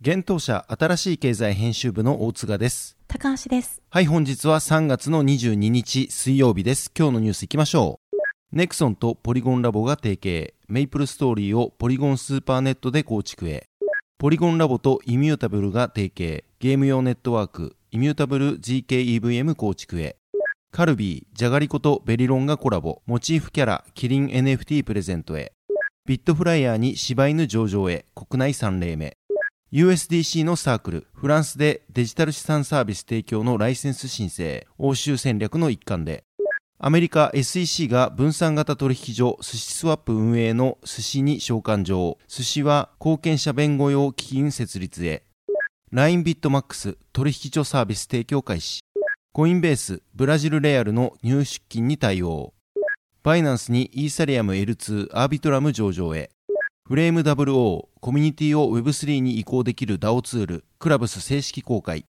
現当社新しい経済編集部の大塚です。高橋です。はい、本日は3月の22日水曜日です。今日のニュースいきましょう。ネクソンとポリゴンラボが提携。メイプルストーリーをポリゴンスーパーネットで構築へ。ポリゴンラボとイミュータブルが提携。ゲーム用ネットワーク、イミュータブル GKEVM 構築へ。カルビー、ジャガリコとベリロンがコラボ。モチーフキャラ、キリン NFT プレゼントへ。ビットフライヤーに柴犬上場へ。国内3例目。USDC のサークル、フランスでデジタル資産サービス提供のライセンス申請、欧州戦略の一環で、アメリカ SEC が分散型取引所寿司スワップ運営の寿司に召喚状、寿司は貢献者弁護用基金設立へ、LINE ビットマックス取引所サービス提供開始、コインベースブラジルレアルの入出金に対応、バイナンスにイーサリアム L2 アービトラム上場へ、フレーム WO コミュニティを Web3 に移行できる DAO ツールクラブス正式公開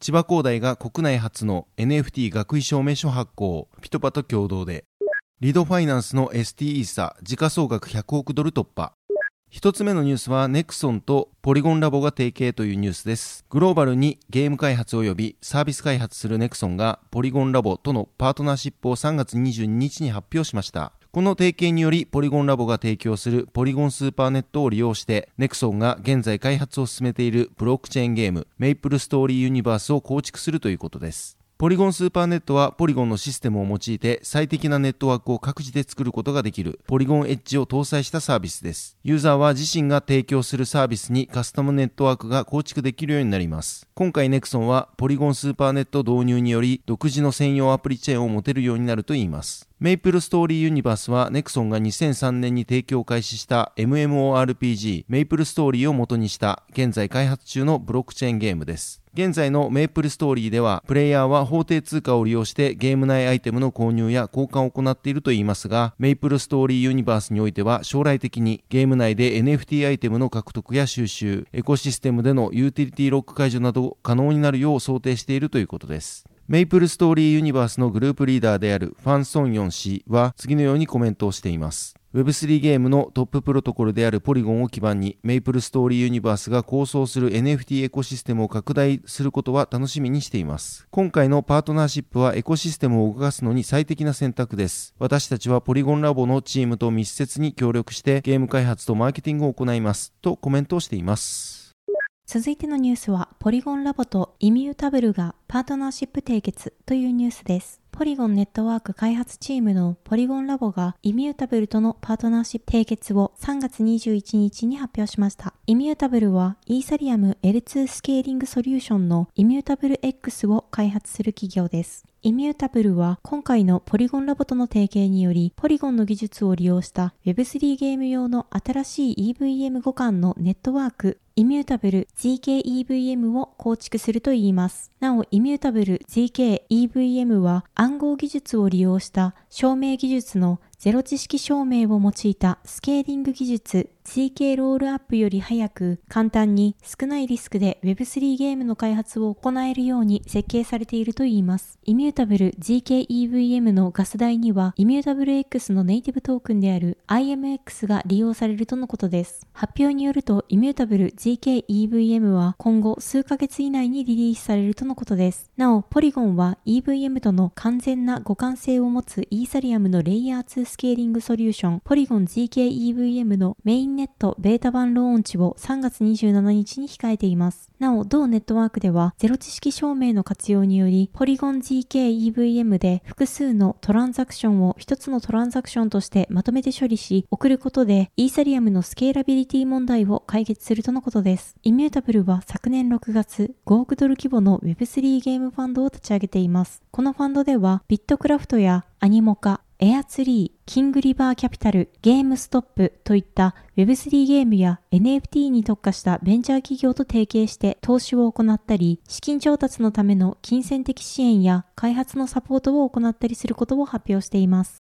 千葉工大が国内初の NFT 学位証明書発行ピトパと共同でリドファイナンスの ST イーサ時価総額100億ドル突破一つ目のニュースはネクソンとポリゴンラボが提携というニュースです。グローバルにゲーム開発及びサービス開発するネクソンがポリゴンラボとのパートナーシップを3月22日に発表しました。この提携により、ポリゴンラボが提供するポリゴンスーパーネットを利用して、ネクソンが現在開発を進めているブロックチェーンゲーム、メイプルストーリーユニバースを構築するということです。ポリゴンスーパーネットはポリゴンのシステムを用いて最適なネットワークを各自で作ることができるポリゴンエッジを搭載したサービスです。ユーザーは自身が提供するサービスにカスタムネットワークが構築できるようになります。今回ネクソンはポリゴンスーパーネット導入により独自の専用アプリチェーンを持てるようになるといいます。メイプルストーリーユニバースはネクソンが2003年に提供開始した MMORPG メイプルストーリーを元にした現在開発中のブロックチェーンゲームです。現在のメイプルストーリーでは、プレイヤーは法定通貨を利用してゲーム内アイテムの購入や交換を行っているといいますが、メイプルストーリーユニバースにおいては将来的にゲーム内で NFT アイテムの獲得や収集、エコシステムでのユーティリティロック解除など可能になるよう想定しているということです。メイプルストーリーユニバースのグループリーダーであるファン・ソンヨン氏は次のようにコメントをしています。Web3 ゲームのトッププロトコルであるポリゴンを基盤にメイプルストーリーユニバースが構想する NFT エコシステムを拡大することは楽しみにしています。今回のパートナーシップはエコシステムを動かすのに最適な選択です。私たちはポリゴンラボのチームと密接に協力してゲーム開発とマーケティングを行いますとコメントをしています。続いてのニュースは、ポリゴンラボとイミュータブルがパートナーシップ締結というニュースです。ポリゴンネットワーク開発チームのポリゴンラボがイミュータブルとのパートナーシップ締結を3月21日に発表しました。イミュータブルはイーサリアム L2 スケーリングソリューションのイミュータブル X を開発する企業です。イミュータブルは今回のポリゴンラボとの提携により、ポリゴンの技術を利用した Web3 ゲーム用の新しい EVM 互換のネットワーク、イミュータブル GKEVM を構築するといいます。なお、イミュータブル GKEVM は暗号技術を利用した証明技術のゼロ知識証明を用いたスケーリング技術 CK ロールアップより早く簡単に少ないリスクで Web3 ゲームの開発を行えるように設計されているといいます。イミュータブル GKEVM のガス代には、イミュータブル X のネイティブトークンである IMX が利用されるとのことです。発表によると、イミュータブル GKEVM は今後数ヶ月以内にリリースされるとのことです。なお、ポリゴンは EVM との完全な互換性を持つイーサリアムのレイヤー2スケーリングソリューション、ポリゴン GKEVM のメインネットベータ版ローンチを3月27日に控えています。なお、同ネットワークでは、ゼロ知識証明の活用により、ポリゴン GKEVM で複数のトランザクションを一つのトランザクションとしてまとめて処理し、送ることで、イーサリアムのスケーラビリティ問題を解決するとのことです。イミュータブルは昨年6月、5億ドル規模の Web3 ゲームファンドを立ち上げています。このファンドでは、ビットクラフトやアニモカ、エアツリー、キングリバーキャピタル、ゲームストップといった Web3 ゲームや NFT に特化したベンチャー企業と提携して投資を行ったり、資金調達のための金銭的支援や開発のサポートを行ったりすることを発表しています。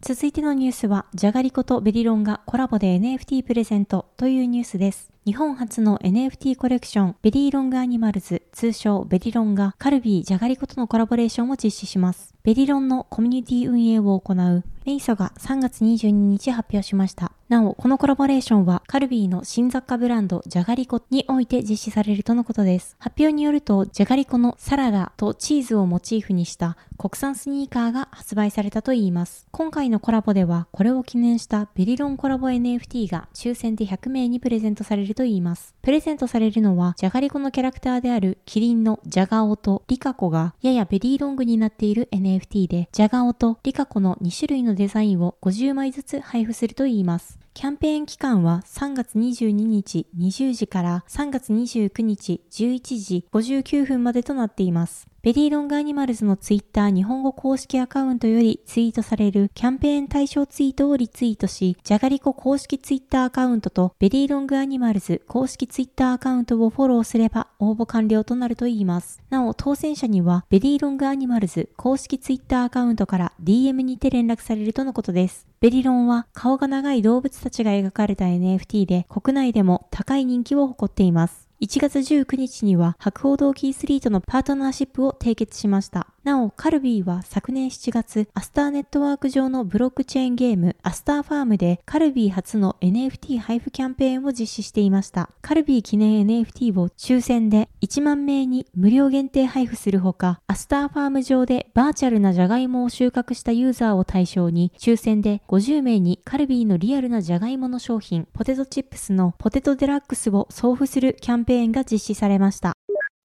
続いてのニュースは、じゃがりことベリロンがコラボで NFT プレゼントというニュースです。日本初の NFT コレクションベリーロングアニマルズ通称ベリロンがカルビーじゃがりことのコラボレーションを実施します。ベリロンのコミュニティ運営を行うメイソが3月22日発表しました。なお、このコラボレーションはカルビーの新雑貨ブランドじゃがりこにおいて実施されるとのことです。発表によると、じゃがりこのサラダとチーズをモチーフにした国産スニーカーが発売されたといいます。今回のコラボでは、これを記念したベリロンコラボ NFT が抽選で100名にプレゼントされるといいます。プレゼントされるのは、じゃがりこのキャラクターであるキリンのジャガオとリカコがややベリーロングになっている NFT で、ジャガオとリカコの2種類のデザインを50枚ずつ配布するといいます。キャンペーン期間は3月22日20時から3月29日11時59分までとなっています。ベリーロングアニマルズのツイッター日本語公式アカウントよりツイートされるキャンペーン対象ツイートをリツイートし、じゃがりこ公式ツイッターアカウントとベリーロングアニマルズ公式ツイッターアカウントをフォローすれば応募完了となるといいます。なお、当選者にはベリーロングアニマルズ公式ツイッターアカウントから DM にて連絡されるとのことです。ベリロンは顔が長い動物たちが描かれた NFT で国内でも高い人気を誇っています。1月19日には博報堂キースリーとのパートナーシップを締結しました。なお、カルビーは昨年7月、アスターネットワーク上のブロックチェーンゲーム、アスターファームでカルビー初の NFT 配布キャンペーンを実施していました。カルビー記念 NFT を抽選で1万名に無料限定配布するほか、アスターファーム上でバーチャルなジャガイモを収穫したユーザーを対象に、抽選で50名にカルビーのリアルなジャガイモの商品、ポテトチップスのポテトデラックスを送付するキャンペーンが実施されました。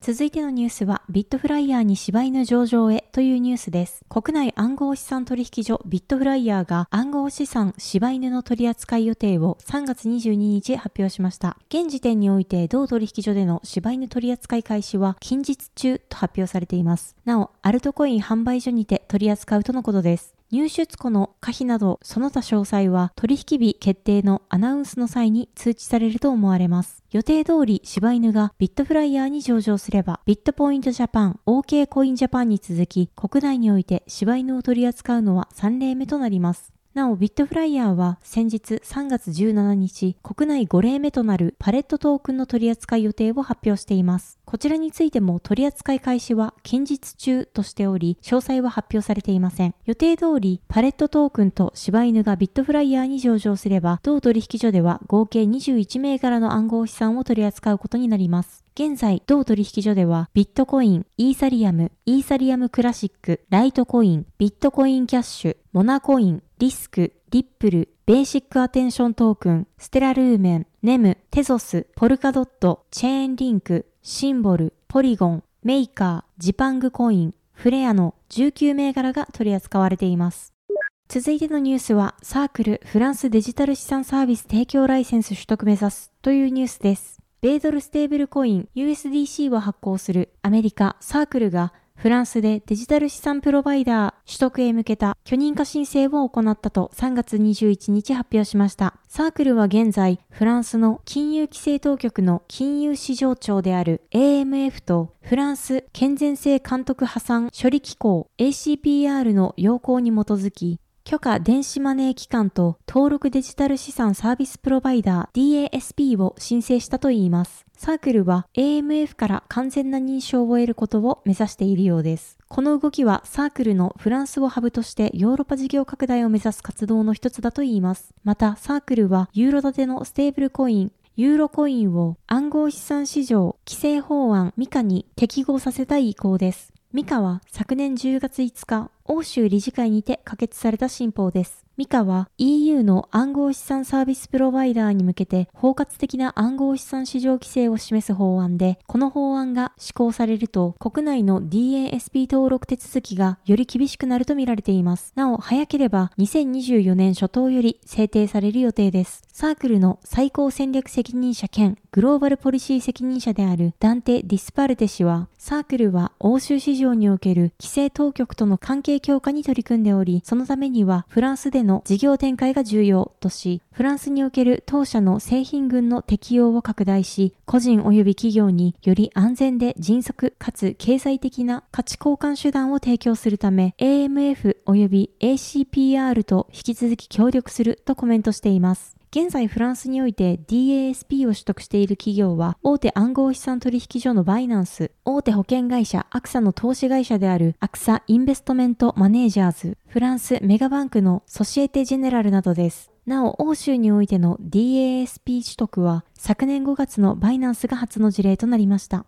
続いてのニュースは、ビットフライヤーに柴犬上場へというニュースです。国内暗号資産取引所ビットフライヤーが暗号資産柴犬の取扱い予定を3月22日発表しました。現時点において同取引所での柴犬取扱い開始は近日中と発表されています。なお、アルトコイン販売所にて取り扱うとのことです。入出庫の可否などその他詳細は取引日決定のアナウンスの際に通知されると思われます。予定通り柴犬がビットフライヤーに上場すればビットポイントジャパン、OK コインジャパンに続き国内において柴犬を取り扱うのは3例目となります。なお、ビットフライヤーは先日3月17日、国内5例目となるパレットトークンの取り扱い予定を発表しています。こちらについても取り扱い開始は近日中としており、詳細は発表されていません。予定通り、パレットトークンと柴犬がビットフライヤーに上場すれば、同取引所では合計21銘柄の暗号資産を取り扱うことになります。現在、同取引所では、ビットコイン、イーサリアム、イーサリアムクラシック、ライトコイン、ビットコインキャッシュ、モナコイン、リスク、リップル、ベーシックアテンショントークン、ステラルーメン、ネム、テゾス、ポルカドット、チェーンリンク、シンボル、ポリゴン、メーカー、ジパングコイン、フレアの19銘柄が取り扱われています。続いてのニュースは、サークルフランスデジタル資産サービス提供ライセンス取得目指すというニュースです。米ドルステーブルコイン USDC を発行するアメリカサークルがフランスでデジタル資産プロバイダー取得へ向けた許認可申請を行ったと3月21日発表しました。サークルは現在、フランスの金融規制当局の金融市場庁である AMF とフランス健全性監督破産処理機構 ACPR の要項に基づき、許可電子マネー機関と登録デジタル資産サービスプロバイダー DASP を申請したといいます。サークルは AMF から完全な認証を得ることを目指しているようです。この動きはサークルのフランスをハブとしてヨーロッパ事業拡大を目指す活動の一つだといいます。また、サークルはユーロ建てのステーブルコイン、ユーロコインを暗号資産市場規制法案 MiCA に適合させたい意向です。 MiCA は昨年10月5日、欧州理事会にて可決された新法です。 MiCA は EU の暗号資産サービスプロバイダーに向けて包括的な暗号資産市場規制を示す法案で、この法案が施行されると国内の DASP 登録手続きがより厳しくなるとみられています。なお、早ければ2024年初頭より制定される予定です。サークルの最高戦略責任者兼グローバルポリシー責任者であるダンテ・ディスパルテ氏は、サークルは欧州市場における規制当局との関係強化に取り組んでおり、そのためにはフランスでのの事業展開が重要とし、フランスにおける当社の製品群の適用を拡大し、個人及び企業により安全で迅速かつ経済的な価値交換手段を提供するため、AMF 及び ACPR と引き続き協力するとコメントしています。現在フランスにおいて DASP を取得している企業は大手暗号資産取引所のバイナンス、大手保険会社アクサの投資会社であるアクサインベストメントマネージャーズ、フランスメガバンクのソシエテジェネラルなどです。なお、欧州においての DASP 取得は昨年5月のバイナンスが初の事例となりました。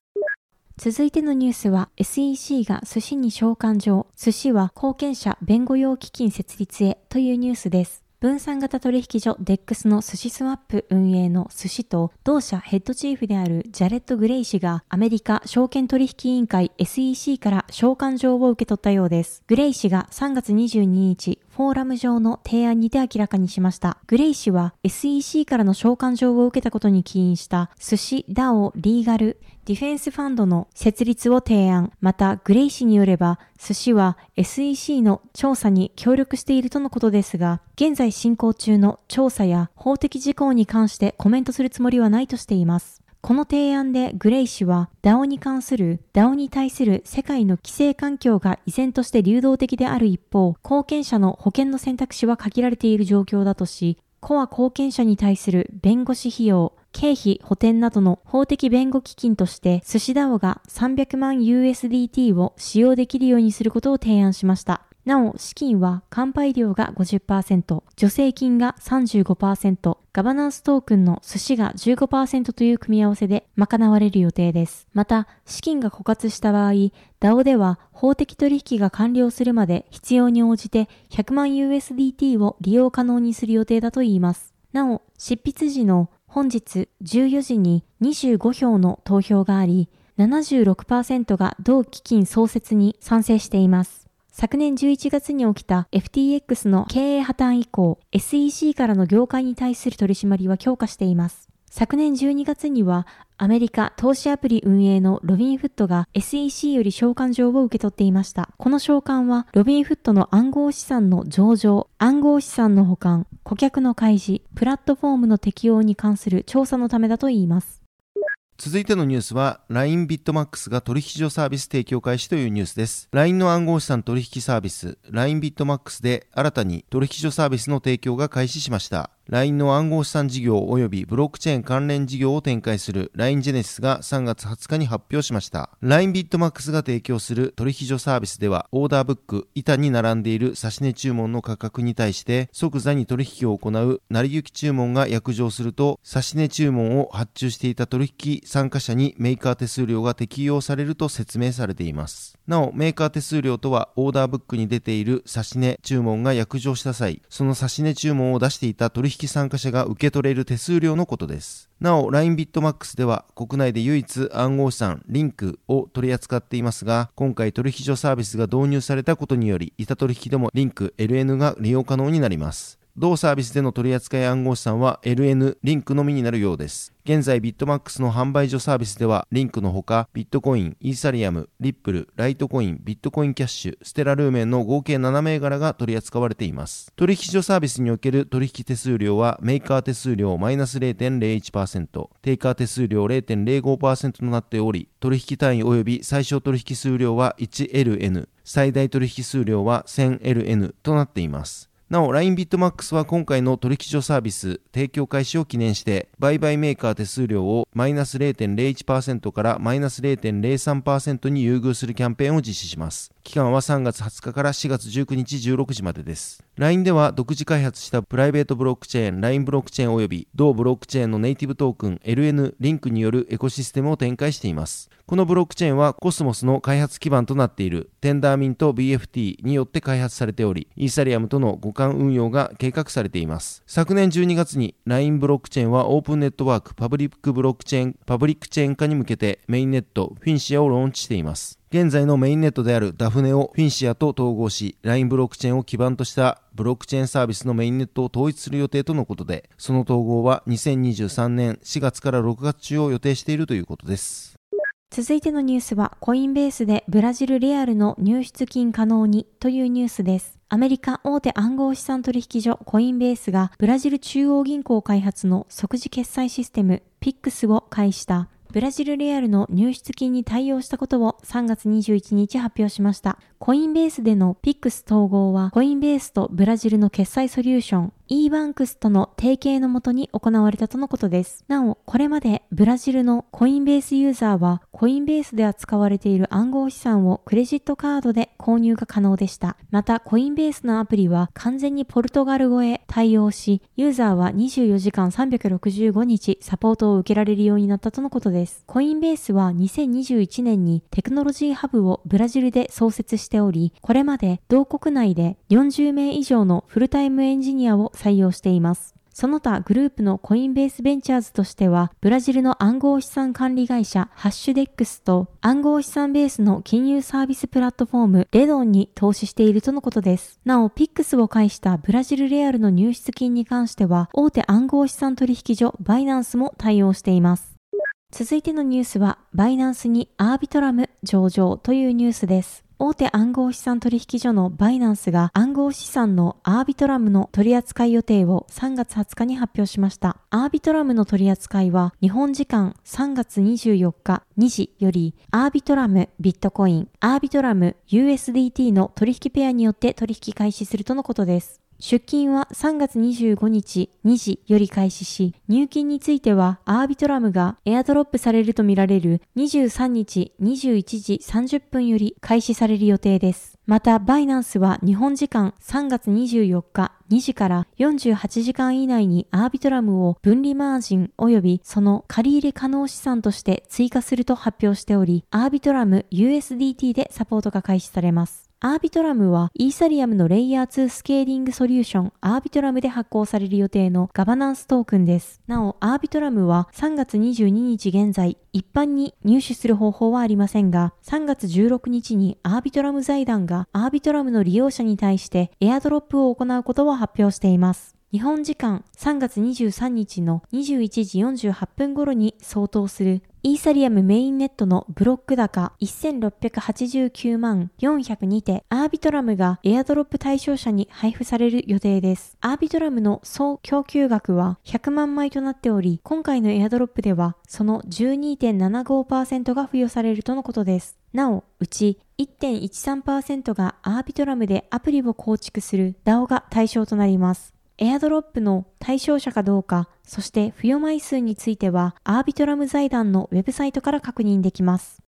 続いてのニュースは SEC が寿司に召喚状、寿司は後見者弁護用基金設立へというニュースです。分散型取引所 DEX の寿司スワップ運営の寿司と同社ヘッドチーフであるジャレット・グレイ氏がアメリカ証券取引委員会 SEC から召喚状を受け取ったようです。グレイ氏が3月22日、フォーラム上の提案にて明らかにしました。グレイ氏は SEC からの召喚状を受けたことに起因した寿司 DAO リーガルディフェンスファンドの設立を提案。また、グレイ氏によれば、寿司は SEC の調査に協力しているとのことですが、現在進行中の調査や法的事項に関してコメントするつもりはないとしています。この提案でグレイ氏は DAO に関する DAO に対する世界の規制環境が依然として流動的である一方、後見者の保険の選択肢は限られている状況だとし、コア後見者に対する弁護士費用、経費補填などの法的弁護基金として寿司 DAO が300万 USDT を使用できるようにすることを提案しました。なお、資金は乾杯料が50%、助成金が35%、ガバナンストークンの寿司が15%という組み合わせで賄われる予定です。また、資金が枯渇した場合、DAO では法的取引が完了するまで必要に応じて100万 USDT を利用可能にする予定だといいます。なお、執筆時の本日14時に25票の投票があり、76%が同基金創設に賛成しています。昨年11月に起きた FTX の経営破綻以降、SEC からの業界に対する取り締まりは強化しています。昨年12月にはアメリカ投資アプリ運営のロビンフットが SEC より召喚状を受け取っていました。この召喚はロビンフットの暗号資産の上場、暗号資産の保管、顧客の開示、プラットフォームの適用に関する調査のためだといいます。続いてのニュースは LINE ビットマックスが取引所サービス提供開始というニュースです。LINE の暗号資産取引サービス LINE ビットマックスで新たに取引所サービスの提供が開始しました。LINE の暗号資産事業及びブロックチェーン関連事業を展開する LINE ジェネシスが3月20日に発表しました。LINE ビットマックスが提供する取引所サービスでは、オーダーブック、板に並んでいる指値注文の価格に対して即座に取引を行う成り行き注文が約定すると、指値注文を発注していた取引参加者にメーカー手数料が適用されると説明されています。なお、メーカー手数料とは、オーダーブックに出ている指値注文が約定した際、その指値注文を出していた取引参加者が受け取れる手数料のことです。なお、LINE ビットマックスでは国内で唯一暗号資産リンクを取り扱っていますが、今回取引所サービスが導入されたことにより、板取引でもリンク LN が利用可能になります。同サービスでの取扱い暗号資産は LN リンクのみになるようです。現在ビットマックスの販売所サービスではリンクのほかビットコイン、イーサリアム、リップル、ライトコイン、ビットコインキャッシュ、ステラルーメンの合計7銘柄が取り扱われています。取引所サービスにおける取引手数料はメーカー手数料マイナス0.01%、テイカー手数料0.05%となっており、取引単位及び最小取引数量は 1LN、最大取引数量は 1000LN となっています。なお、LINE ビットマックスは今回の取引所サービス提供開始を記念して、売買メーカー手数料をマイナス0.01%からマイナス0.03%に優遇するキャンペーンを実施します。期間は3月20日から4月19日16時までです。LINE では独自開発したプライベートブロックチェーン LINE ブロックチェーン及び同ブロックチェーンのネイティブトークン LN リンクによるエコシステムを展開しています。このブロックチェーンはコスモスの開発基盤となっているテンダーミント BFT によって開発されており、イーサリアムとの互換運用が計画されています。昨年12月に LINE ブロックチェーンはオープンネットワークパブリックブロックチェーンパブリックチェーン化に向けてメインネットフィンシアをローンチしています。現在のメインネットであるダフネをフィンシアと統合し、LINE ブロックチェーンを基盤としたブロックチェーンサービスのメインネットを統一する予定とのことで、その統合は2023年4月から6月中を予定しているということです。続いてのニュースは、コインベースでブラジルレアルの入出金可能にというニュースです。アメリカ大手暗号資産取引所コインベースがブラジル中央銀行開発の即時決済システム PIX を開始したブラジルレアルの入出金に対応したことを3月21日発表しました。コインベースでの PIX 統合はコインベースとブラジルの決済ソリューション e バンクスとの提携のもとに行われたとのことです。なお、これまでブラジルのコインベースユーザーはコインベースで扱われている暗号資産をクレジットカードで購入が可能でした。また、コインベースのアプリは完全にポルトガル語へ対応し、ユーザーは24時間365日サポートを受けられるようになったとのことです。コインベースは2021年にテクノロジーハブをブラジルで創設しており、これまで同国内で40名以上のフルタイムエンジニアを採用しています。その他グループのコインベースベンチャーズとしては、ブラジルの暗号資産管理会社ハッシュデックスと暗号資産ベースの金融サービスプラットフォームレドンに投資しているとのことです。なお、ピックスを介したブラジルレアルの入出金に関しては、大手暗号資産取引所バイナンスも対応しています。続いてのニュースは、バイナンスにアービトラム上場というニュースです。大手暗号資産取引所のバイナンスが暗号資産のアービトラムの取扱い予定を3月20日に発表しました。アービトラムの取扱いは日本時間3月24日2時よりアービトラムビットコイン、アービトラム USDT の取引ペアによって取引開始するとのことです。出金は3月25日2時より開始し、入金についてはアービトラムがエアドロップされるとみられる23日21時30分より開始される予定です。また、バイナンスは日本時間3月24日2時から48時間以内にアービトラムを分離マージン及びその借入可能資産として追加すると発表しており、アービトラム USDT でサポートが開始されます。アービトラムはイーサリアムのレイヤー2スケーリングソリューションアービトラムで発行される予定のガバナンストークンです。なお、アービトラムは3月22日現在、一般に入手する方法はありませんが、3月16日にアービトラム財団がアービトラムの利用者に対してエアドロップを行うことを発表しています。日本時間3月23日の21時48分頃に相当するイーサリアムメインネットのブロック高1689万402手アービトラムがエアドロップ対象者に配布される予定です。アービトラムの総供給額は100万枚となっており、今回のエアドロップではその12.75%が付与されるとのことです。なお、うち1.13%がアービトラムでアプリを構築する DAO が対象となります。エアドロップの対象者かどうか、そして付与枚数については、アービトラム財団のウェブサイトから確認できます。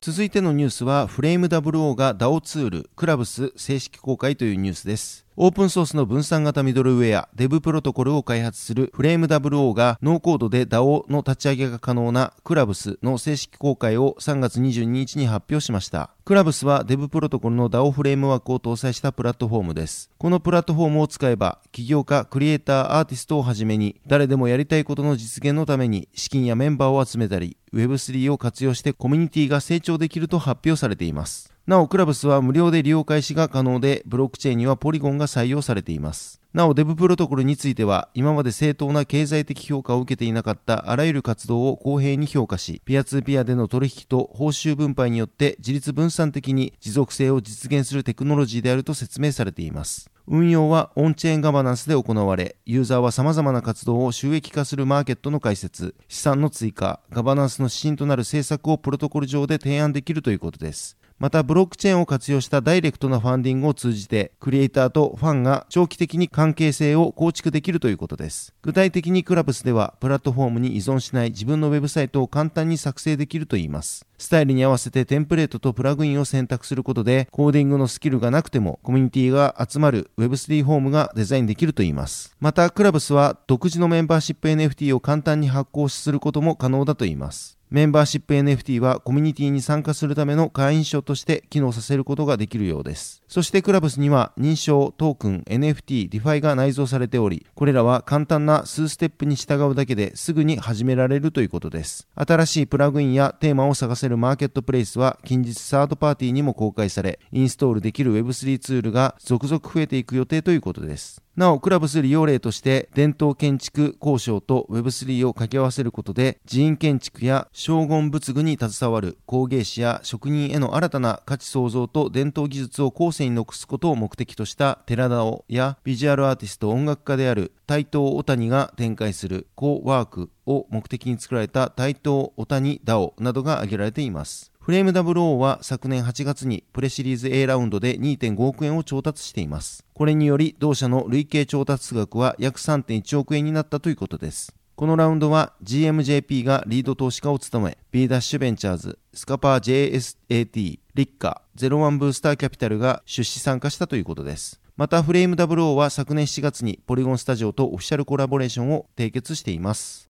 続いてのニュースは、フレーム WO が DAO ツール、クラブス正式公開というニュースです。オープンソースの分散型ミドルウェア Dev プロトコルを開発するフレーム WO がノーコードで DAO の立ち上げが可能なクラブスの正式公開を3月22日に発表しました。クラブスは Dev プロトコルの DAO フレームワークを搭載したプラットフォームです。このプラットフォームを使えば、起業家、クリエイター、アーティストをはじめに、誰でもやりたいことの実現のために資金やメンバーを集めたり、Web3 を活用してコミュニティが成長できると発表されています。なお、クラブスは無料で利用開始が可能で、ブロックチェーンにはポリゴンが採用されています。なお、デブプロトコルについては、今まで正当な経済的評価を受けていなかったあらゆる活動を公平に評価し、ピアツーピアでの取引と報酬分配によって自立分散的に持続性を実現するテクノロジーであると説明されています。運用はオンチェーンガバナンスで行われ、ユーザーは様々な活動を収益化するマーケットの開設、資産の追加、ガバナンスの指針となる政策をプロトコル上で提案できるということです。またブロックチェーンを活用したダイレクトなファンディングを通じて、クリエイターとファンが長期的に関係性を構築できるということです。具体的にクラブスでは、プラットフォームに依存しない自分のウェブサイトを簡単に作成できるといいます。スタイルに合わせてテンプレートとプラグインを選択することで、コーディングのスキルがなくても、コミュニティが集まる Web3 ホームがデザインできるといいます。また、クラブスは独自のメンバーシップ NFT を簡単に発行することも可能だといいます。メンバーシップ NFT はコミュニティに参加するための会員証として機能させることができるようです。そしてクラブスには認証、トークン、NFT、DeFi が内蔵されており、これらは簡単な数ステップに従うだけですぐに始められるということです。新しいプラグインやテーマを探せるマーケットプレイスは近日サードパーティーにも公開され、インストールできる Web3 ツールが続々増えていく予定ということです。なお、クラブス利用例として伝統建築交渉と Web3 を掛け合わせることで寺院建築や将軍仏具に携わる工芸士や職人への新たな価値創造と伝統技術を後世に残すことを目的とした寺田尾やビジュアルアーティスト音楽家である台東小谷が展開するコーワークを目的に作られた台東小谷ダオなどが挙げられています。フレーム WO は昨年8月にプレシリーズ A ラウンドで2.5億円を調達しています。これにより同社の累計調達額は約3.1億円になったということです。このラウンドは GMJP がリード投資家を務め、B ダッシュベンチャーズ、スカパー JSAT、リッカ、01ブースターキャピタルが出資参加したということです。またフレーム WO は昨年7月にポリゴンスタジオとオフィシャルコラボレーションを締結しています。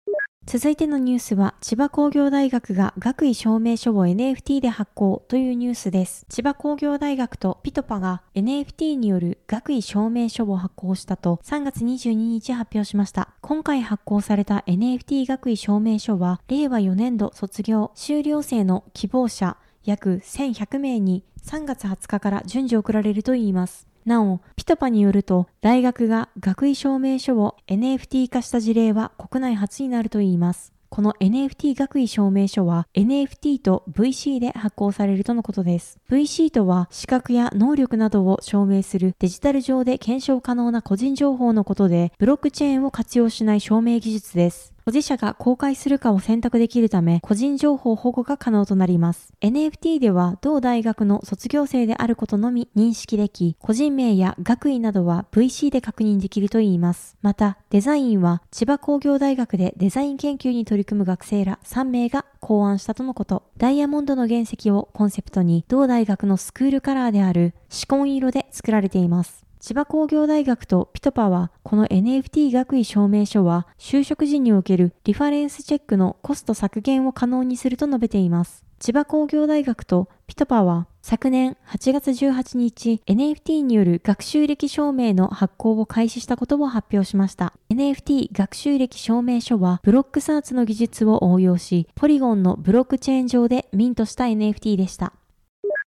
続いてのニュースは、千葉工業大学が学位証明書を NFT で発行というニュースです。千葉工業大学とピトパが NFT による学位証明書を発行したと3月22日発表しました。今回発行された NFT 学位証明書は、令和4年度卒業修了生の希望者約1100名に3月20日から順次送られるといいます。なお、ピトパによると、大学が学位証明書を NFT 化した事例は国内初になるといいます。この NFT 学位証明書は NFT と VC で発行されるとのことです。VC とは資格や能力などを証明するデジタル上で検証可能な個人情報のことで、ブロックチェーンを活用しない証明技術です。保持者が公開するかを選択できるため、個人情報保護が可能となります。NFT では、同大学の卒業生であることのみ認識でき、個人名や学位などは VC で確認できるといいます。また、デザインは、千葉工業大学でデザイン研究に取り組む学生ら3名が考案したとのこと。ダイヤモンドの原石をコンセプトに、同大学のスクールカラーである紫紺色で作られています。千葉工業大学とピトパは、この NFT 学位証明書は、就職時におけるリファレンスチェックのコスト削減を可能にすると述べています。千葉工業大学とピトパは、昨年8月18日、NFT による学習歴証明の発行を開始したことを発表しました。NFT 学習歴証明書は、ブロックサーツの技術を応用し、ポリゴンのブロックチェーン上でミントした NFT でした。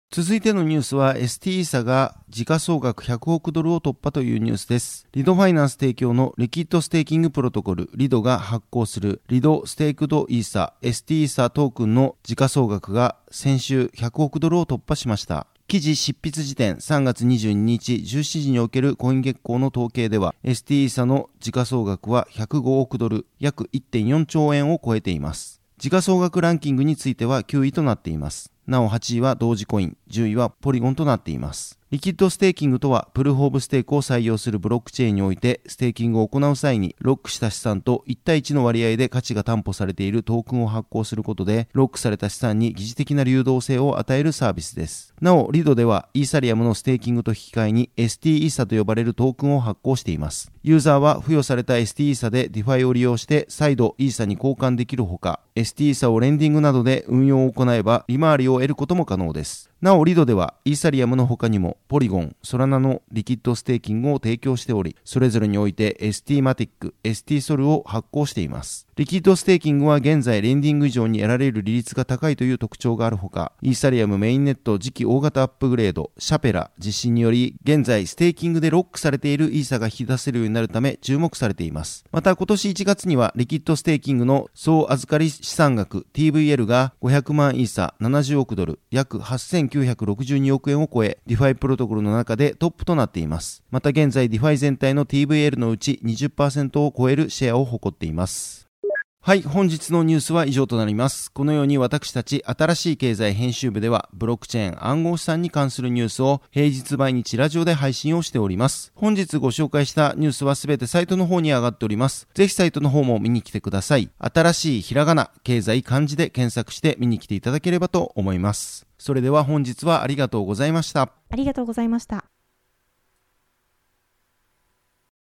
続いてのニュースは ST サが時価総額100億ドルを突破というニュースです。リドファイナンス提供のリキッドステーキングプロトコルリドが発行するリドステークドイーサ ST イーサトークンの時価総額が先週100億ドルを突破しました。記事執筆時点3月22日17時におけるコイン月光の統計では ST イーサの時価総額は105億ドル約1.4兆円を超えています。時価総額ランキングについては9位となっています。なお8位はドージコイン、10位はポリゴンとなっています。リキッドステーキングとは、プルーフオブステークを採用するブロックチェーンにおいて、ステーキングを行う際に、ロックした資産と1対1の割合で価値が担保されているトークンを発行することで、ロックされた資産に疑似的な流動性を与えるサービスです。なお、リドでは、イーサリアムのステーキングと引き換えに、ST イーサと呼ばれるトークンを発行しています。ユーザーは付与された ST イーサで DeFi を利用して、再度イーサに交換できるほか、ST イーサをレンディングなどで運用を行えば、利回りを得ることも可能です。なお、リドでは、イーサリアムの他にも、ポリゴン、ソラナのリキッドステーキングを提供しており、それぞれにおいて ST マティック、ST ソルを発行しています。リキッドステーキングは現在レンディング以上に得られる利率が高いという特徴があるほか、イーサリアムメインネット次期大型アップグレード、シャペラ実施により、現在ステーキングでロックされているイーサが引き出せるようになるため注目されています。また今年1月にはリキッドステーキングの総預かり資産額 TVL が500万イーサ70億ドル、約8000 8962億円を超え、ディファイプロトコルの中でトップとなっています。また現在ディファイ全体の TVL のうち20%を超えるシェアを誇っています。はい、本日のニュースは以上となります。このように私たち新しい経済編集部では、ブロックチェーン暗号資産に関するニュースを平日毎日ラジオで配信をしております。本日ご紹介したニュースはすべてサイトの方に上がっております。ぜひサイトの方も見に来てください。新しいひらがな、経済漢字で検索して見に来ていただければと思います。それでは本日はありがとうございました。ありがとうございました。